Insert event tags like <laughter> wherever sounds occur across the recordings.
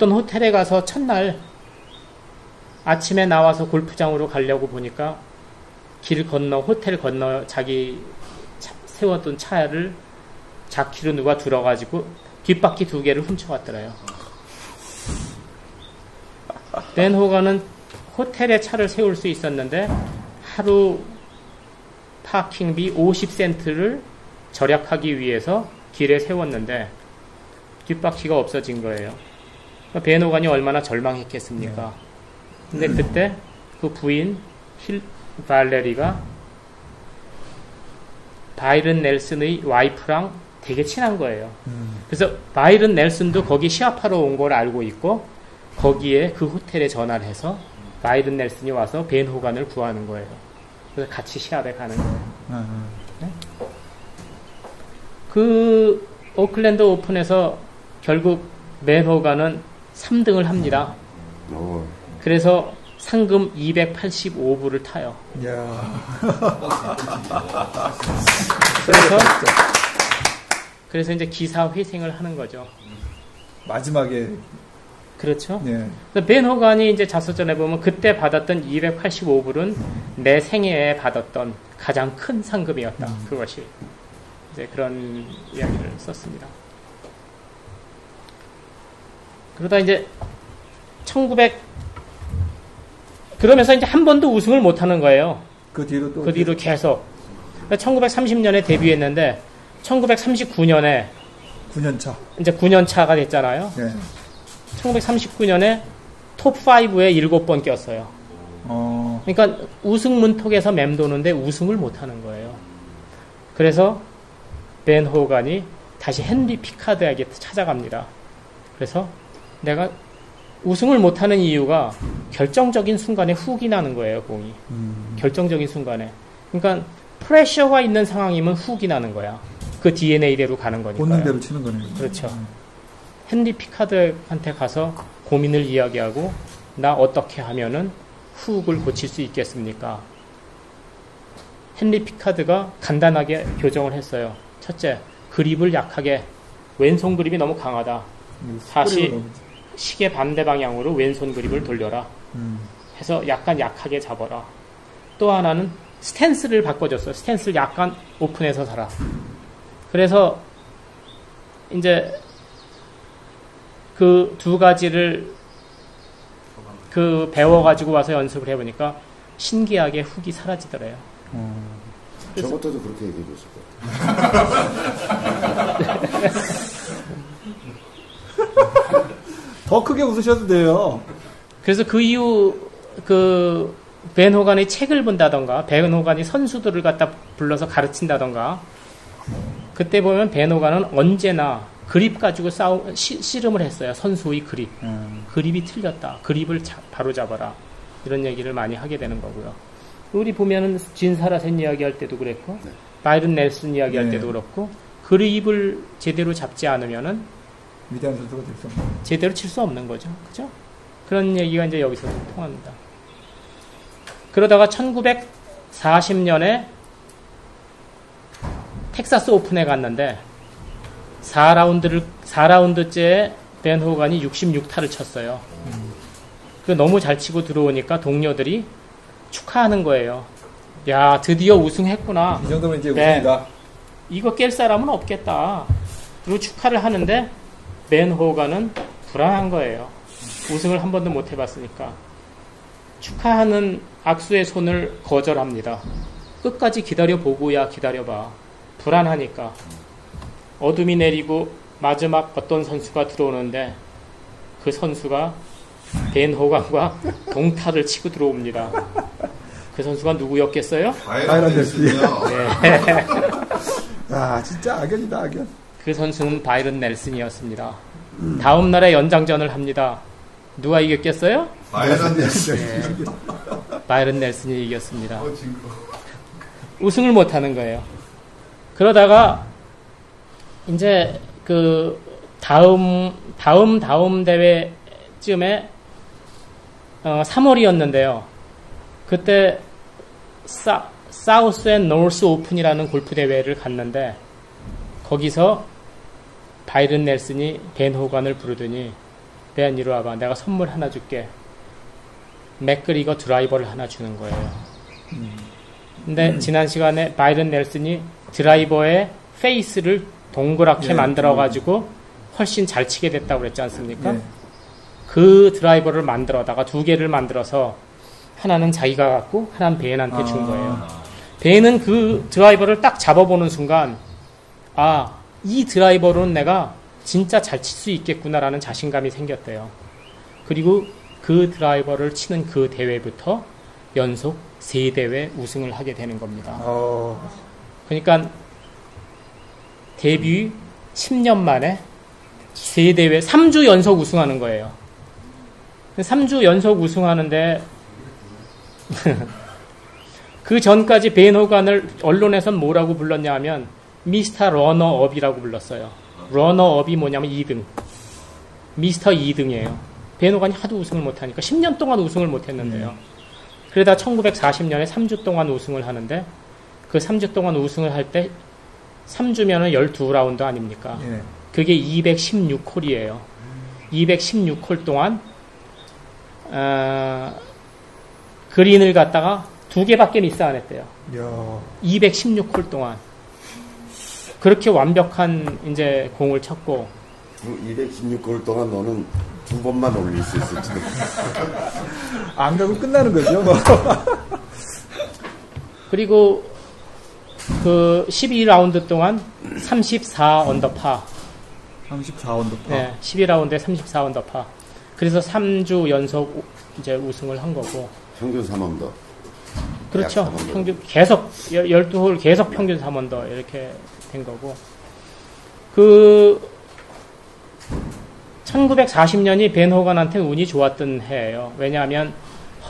어떤 호텔에 가서 첫날 아침에 나와서 골프장으로 가려고 보니까 길 건너 호텔 건너 자기 차, 세웠던 차를 자키로 누가 들어가지고 뒷바퀴 두 개를 훔쳐갔더래요. 벤 호가는 호텔에 차를 세울 수 있었는데 하루 파킹비 50센트를 절약하기 위해서 길에 세웠는데 뒷바퀴가 없어진 거예요. 벤 호간이 얼마나 절망했겠습니까? 근데 그때 그 부인 힐 발레리가 바이런 넬슨의 와이프랑 되게 친한 거예요. 그래서 바이런 넬슨도 거기 시합하러 온 걸 알고 있고 거기에 그 호텔에 전화를 해서 바이런 넬슨이 와서 벤 호간을 구하는 거예요. 그래서 같이 시합에 가는 거예요. 네? 그 오클랜드 오픈에서 결국 벤 호간은 3등을 합니다. 어, 그래서 상금 285불을 타요. 야. 그래서 그래서 이제 기사 회생을 하는 거죠. 마지막에 그렇죠. 예. 벤 호간이 이제 자서전에 보면 그때 받았던 285불은 내 생애에 받았던 가장 큰 상금이었다. 그것이 이제 그런 이야기를 썼습니다. 그러다 이제 1900 그러면서 이제 한 번도 우승을 못 하는 거예요. 그 뒤로 또 그 뒤로 계속 1930년에 데뷔했는데 1939년에 9년 차. 이제 9년 차가 됐잖아요. 예. 1939년에 톱 5에 7번 꼈어요. 어. 그러니까 우승 문턱에서 맴도는데 우승을 못 하는 거예요. 그래서 벤 호간이 다시 헨리 피카드에게 찾아갑니다. 그래서 내가 우승을 못 하는 이유가 결정적인 순간에 훅이 나는 거예요, 공이. 음. 결정적인 순간에. 그러니까 프레셔가 있는 상황이면 훅이 나는 거야. 그 DNA대로 가는 거니까. 본능대로 치는 거네요. 그렇죠. 헨리 피카드한테 가서 고민을 이야기하고 나 어떻게 하면은 훅을 고칠 수 있겠습니까? 헨리 피카드가 간단하게 교정을 했어요. 첫째, 그립을 약하게 왼손 그립이 너무 강하다. 다시 시계 반대 방향으로 왼손 그립을 돌려라. 음. 해서 약간 약하게 잡아라. 또 하나는 스탠스를 바꿔줬어요. 스탠스를 약간 오픈해서 서라. 그래서 이제 그 두 가지를 그 배워가지고 와서 연습을 해보니까 신기하게 훅이 사라지더래요. 어. 저것도 그렇게 얘기해 줬을 거예요. <laughs> <laughs> 더 크게 웃으셔도 돼요. 그래서 그 이후 그 벤 호간이 책을 본다던가 벤 호간이 선수들을 갖다 불러서 가르친다던가 그때 보면 벤 호간은 언제나 그립 가지고 싸우 시, 씨름을 했어요 선수의 그립 음. 그립이 틀렸다 그립을 자- 바로 잡아라 이런 얘기를 많이 하게 되는 거고요 우리 보면은 진사라센 이야기할 때도 그랬고 바이든 넬슨 이야기할 네. 때도 그렇고 그립을 제대로 잡지 않으면은 위대한 선수가 될 수 없는. 제대로 칠 수 없는 거죠. 그죠? 그런 얘기가 이제 여기서 통합니다. 그러다가 1940년에 텍사스 오픈에 갔는데 4라운드를 4라운드째 벤 호간이 66타를 쳤어요. 그 너무 잘 치고 들어오니까 동료들이 축하하는 거예요. 야, 드디어 우승했구나. 이 정도면 이제 네. 우승이다. 이거 깰 사람은 없겠다. 그리고 축하를 하는데 벤 호가는 불안한 거예요. 우승을 한 번도 못 해봤으니까. 축하하는 악수의 손을 거절합니다. 끝까지 기다려보고야 기다려봐. 불안하니까. 어둠이 내리고 마지막 어떤 선수가 들어오는데 그 선수가 벤 호간과 <laughs> 동타를 치고 들어옵니다. 그 선수가 누구였겠어요? 바이런 넬슨이요. 네. <laughs> 아, 진짜 악연이다, 악연. 그 선수는 바이런 넬슨이었습니다. 다음 날에 연장전을 합니다. 누가 이겼겠어요? 바이런 네. 넬슨. 바이런 넬슨이 이겼습니다. 우승을 못 하는 거예요. 그러다가 이제 그 다음 다음 다음 대회쯤에 어, 3월이었는데요. 그때 사, 사우스 앤 노스 오픈이라는 골프 대회를 갔는데 거기서 바이런 넬슨이 벤 호간을 부르더니 벤 이리 와봐. 내가 선물 하나 줄게. 맥그리거 드라이버를 하나 주는 거예요. 근데 지난 시간에 바이런 넬슨이 드라이버의 페이스를 동그랗게 예, 만들어가지고 훨씬 잘 치게 됐다고 그랬지 않습니까? 네. 그 드라이버를 만들어다가 두 개를 만들어서 하나는 자기가 갖고 하나는 벤한테 준 아. 거예요. 벤은 그 드라이버를 딱 잡아보는 순간 아, 이 드라이버로는 내가 진짜 잘 칠 수 있겠구나라는 자신감이 생겼대요. 그리고 그 드라이버를 치는 그 대회부터 연속 세 대회 우승을 하게 되는 겁니다. 어, 그러니까 데뷔 10년 만에 세 대회 3주 연속 우승하는 거예요. 3주 연속 우승하는데 <laughs> 그 전까지 벤 호간을 언론에선 뭐라고 불렀냐 하면 미스터 runner-up이라고 불렀어요. runner-up이 뭐냐면 2등. 미스터 2등이에요. 벤 호간이 하도 우승을 못하니까 10년 동안 우승을 못했는데요. 그러다 1940년에 3주 동안 우승을 하는데 그 3주 동안 우승을 할 때 3주면은 12라운드 아닙니까? 예. 그게 216홀이에요. 216홀 동안 어, 그린을 갖다가 두 개밖에 미스 안 했대요. 야, 216홀 동안 그렇게 완벽한 이제 공을 쳤고 그 216골 동안 너는 두 번만 올릴 수 있을 텐데. <laughs> 안 가고 끝나는 거죠. 뭐. <laughs> 그리고 그 12라운드 동안 34 언더파 34원도 파. 네, 12라운드에 34 언더파 그래서 3주 연속 우- 이제 우승을 한 거고 평균 3원 더. 그렇죠. 약 3언더. 평균 계속 12홀 계속 평균 3언더 이렇게 된 거고 그 1940년이 벤 호건한테 운이 좋았던 해예요. 왜냐하면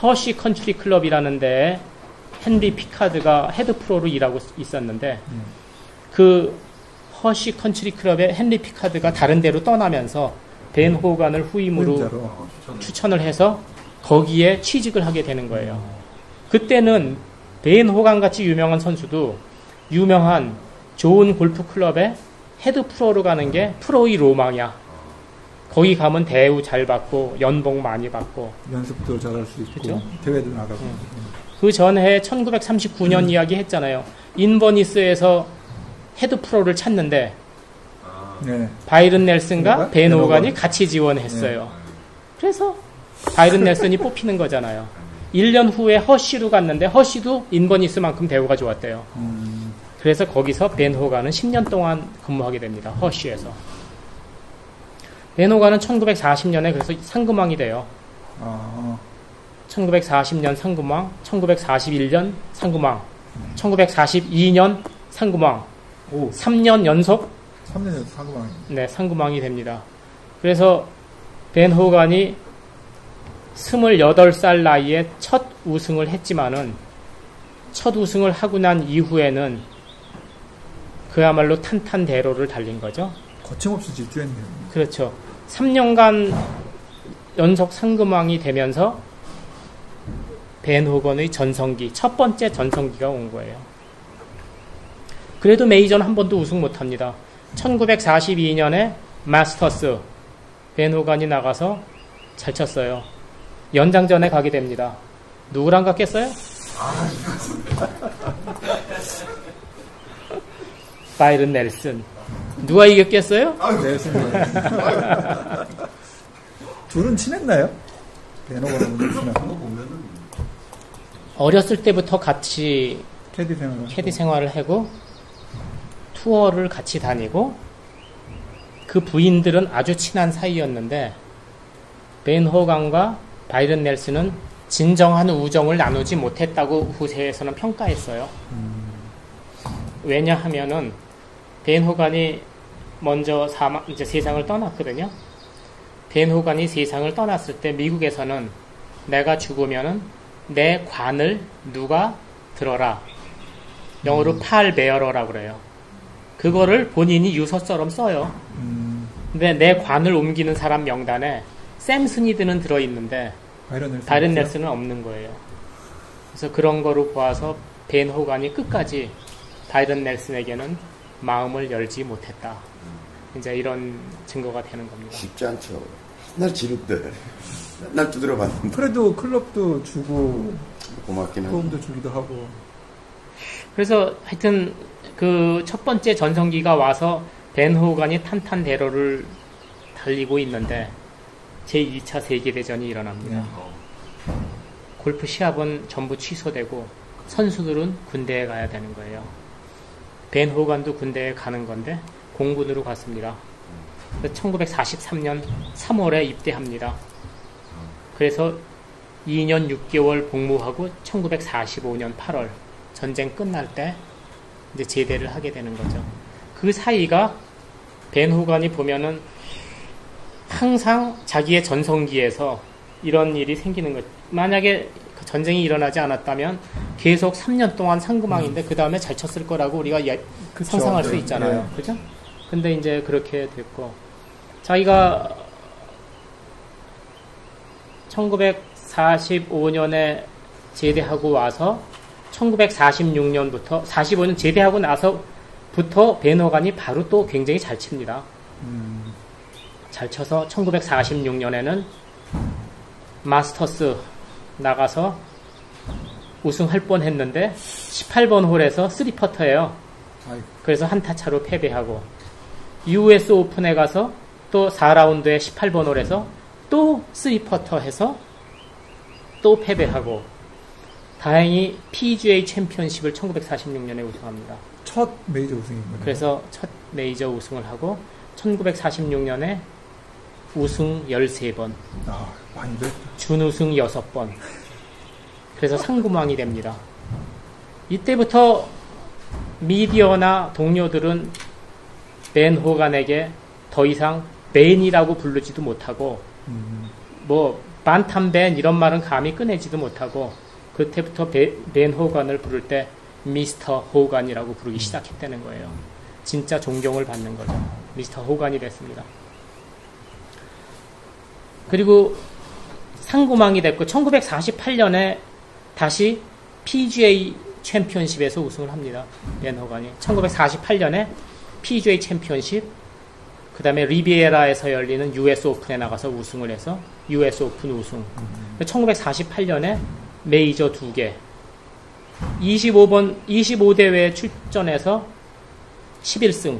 허시 컨트리 클럽이라는 데에 헨리 피카드가 헤드 프로로 일하고 있었는데 음. 그 허시 컨트리 클럽의 헨리 피카드가 다른 데로 떠나면서 벤 호간을 후임으로 후임자로. 추천을 해서 거기에 취직을 하게 되는 거예요. 그때는 벤 호간 같이 유명한 선수도 유명한 좋은 골프 클럽에 헤드 프로로 가는 게 프로의 로망이야. 거기 가면 대우 잘 받고 연봉 많이 받고 연습도 잘할 수 있고 그죠? 대회도 나가고. 그 전해 1939년 이야기 했잖아요. 인버니스에서 헤드 프로를 찾는데 네. 바이런 넬슨과 그런가? 벤 호간. 같이 지원했어요. 그래서 바이런 넬슨이 뽑히는 거잖아요. 1년 후에 허쉬로 갔는데 허쉬도 인버니스만큼 대우가 좋았대요. 음, 그래서 거기서 벤 호간은 10년 동안 근무하게 됩니다. 허쉬에서. 벤 호간은 1940년에 그래서 상금왕이 돼요. 아, 1940년 상금왕, 1941년 상금왕, 1942년 상금왕, 오, 3년 연속 3년 연속 상금왕. 네, 상금왕이 됩니다. 그래서 벤 호간이 28살 나이에 첫 우승을 했지만은 첫 우승을 하고 난 이후에는 그야말로 탄탄대로를 달린 거죠. 거침없이 질주했네요. 그렇죠. 3년간 연속 상금왕이 되면서 벤 호건의 전성기, 첫 번째 전성기가 온 거예요. 그래도 메이저는 한 번도 우승 못 합니다. 1942년에 마스터스, 벤 호건이 나가서 잘 쳤어요. 연장전에 가게 됩니다. 누구랑 갔겠어요? 바이른 넬슨. 누가 이겼겠어요? 네, 승리. 둘은 친했나요? <laughs> 어렸을 때부터 같이 캐디 생활. 캐디 생활을 하고 투어를 같이 다니고 그 부인들은 아주 친한 사이였는데 벤 호강과 바이런 넬슨은 진정한 우정을 나누지 못했다고 후세에서는 평가했어요. 왜냐하면은 벤 호간이 먼저 사망, 이제 세상을 떠났거든요. 벤 호간이 세상을 떠났을 때 미국에서는 내가 죽으면은 내 관을 누가 들어라. 영어로 팔 베어러라 그래요. 그거를 본인이 유서처럼 써요. 음, 근데 내 관을 옮기는 사람 명단에 샘 스니드는 들어있는데 바이런? 넬슨은 없는 거예요. 그래서 그런 거로 보아서 벤 호간이 끝까지 바이런 넬슨에게는 마음을 열지 못했다. 이제 이런 증거가 되는 겁니다. 쉽지 않죠. 맨날 지른대. 맨날 두드려 봤는데. 프레도 클럽도 주고 고맙긴 하고. 도움도 주기도 하고. 그래서 하여튼 그 첫 번째 전성기가 와서 벤 호간이 탄탄대로를 달리고 있는데 제 2차 세계대전이 일어납니다. 네. 골프 시합은 전부 취소되고 선수들은 군대에 가야 되는 거예요. 벤 호간도 군대에 가는 건데 공군으로 갔습니다. 1943년 3월에 입대합니다. 그래서 2년 6개월 복무하고 1945년 8월 전쟁 끝날 때 이제 제대를 하게 되는 거죠. 그 사이가 벤 호간이 보면은 항상 자기의 전성기에서 이런 일이 생기는 것. 만약에 그 전쟁이 일어나지 않았다면 계속 3년 동안 상금왕인데 그 다음에 잘 쳤을 거라고 우리가 예- 그쵸. 상상할 수 네. 있잖아요. 네. 그죠? 근데 이제 그렇게 됐고 자기가 1945년에 제대하고 와서 1946년부터 45년 제대하고 나서부터 베너간이 바로 또 굉장히 잘 칩니다. 음, 잘 쳐서 1946년에는 마스터스 나가서 우승할 뻔 했는데 18번 홀에서 3퍼터예요. 아이고. 그래서 한타 차로 패배하고 US 오픈에 가서 또 4라운드에 18번 홀에서 또 3퍼터 해서 또 패배하고 다행히 PGA 챔피언십을 1946년에 우승합니다. 첫 메이저 우승인 거네요. 그래서 첫 메이저 우승을 하고 1946년에 우승 13번, 아, 많이 됐다. 준우승 6번. 그래서 상금왕이 됩니다. 이때부터 미디어나 동료들은 벤 호간에게 더 이상 벤이라고 부르지도 못하고 음, 뭐 반탐벤 이런 말은 감히 꺼내지도 못하고 그때부터 베- 벤 호간을 부를 때 미스터 호간이라고 부르기 시작했다는 거예요. 진짜 존경을 받는 거죠. 미스터 호간이 됐습니다. 그리고 상고망이 됐고 1948년에 다시 PGA 챔피언십에서 우승을 합니다. 벤 호간이 1948년에 PGA 챔피언십 그 다음에 리비에라에서 열리는 US 오픈에 나가서 우승을 해서 US 오픈 우승. 1948년에 메이저 두 개, 25번, 25대회에 출전해서 11승,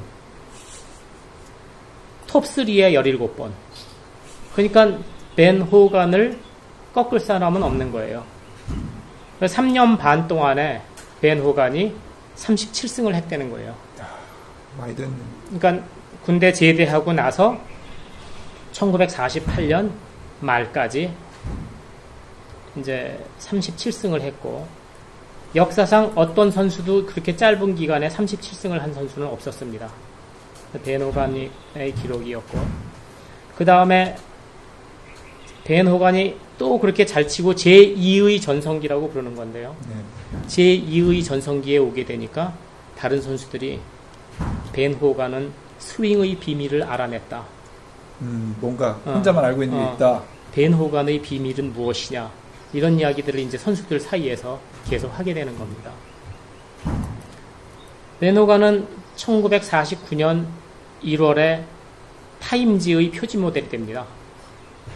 톱 3에 17번. 그러니까 벤 호간을 꺾을 사람은 없는 거예요. 3년 반 동안에 벤 호간이 37승을 했다는 거예요. 많이 됐네. 그러니까 군대 제대하고 나서 1948년 말까지 이제 37승을 했고 역사상 어떤 선수도 그렇게 짧은 기간에 37승을 한 선수는 없었습니다. 벤호간의 기록이었고 그 다음에 벤 호간이 또 그렇게 잘 치고 제2의 전성기라고 부르는 건데요. 네. 제2의 전성기에 오게 되니까 다른 선수들이 벤 호간은 스윙의 비밀을 알아냈다. 음, 뭔가 어. 혼자만 알고 있는 게 어. 있다. 벤 호간의 비밀은 무엇이냐? 이런 이야기들을 이제 선수들 사이에서 계속 하게 되는 겁니다. 벤 호간은 1949년 1월에 타임지의 표지 모델이 됩니다.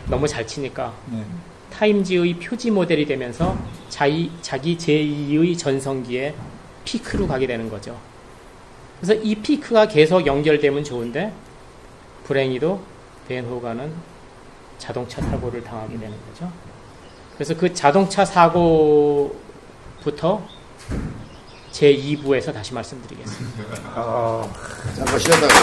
너무 잘 치니까 네. 타임지의 표지 모델이 되면서 자기, 자기 제2의 전성기에 피크로 가게 되는 거죠. 그래서 이 피크가 계속 연결되면 좋은데 불행히도 벤 호가는 자동차 사고를 당하게 되는 거죠. 그래서 그 자동차 사고부터 제 2부에서 다시 말씀드리겠습니다. 아, 잠깐 쉬었다가.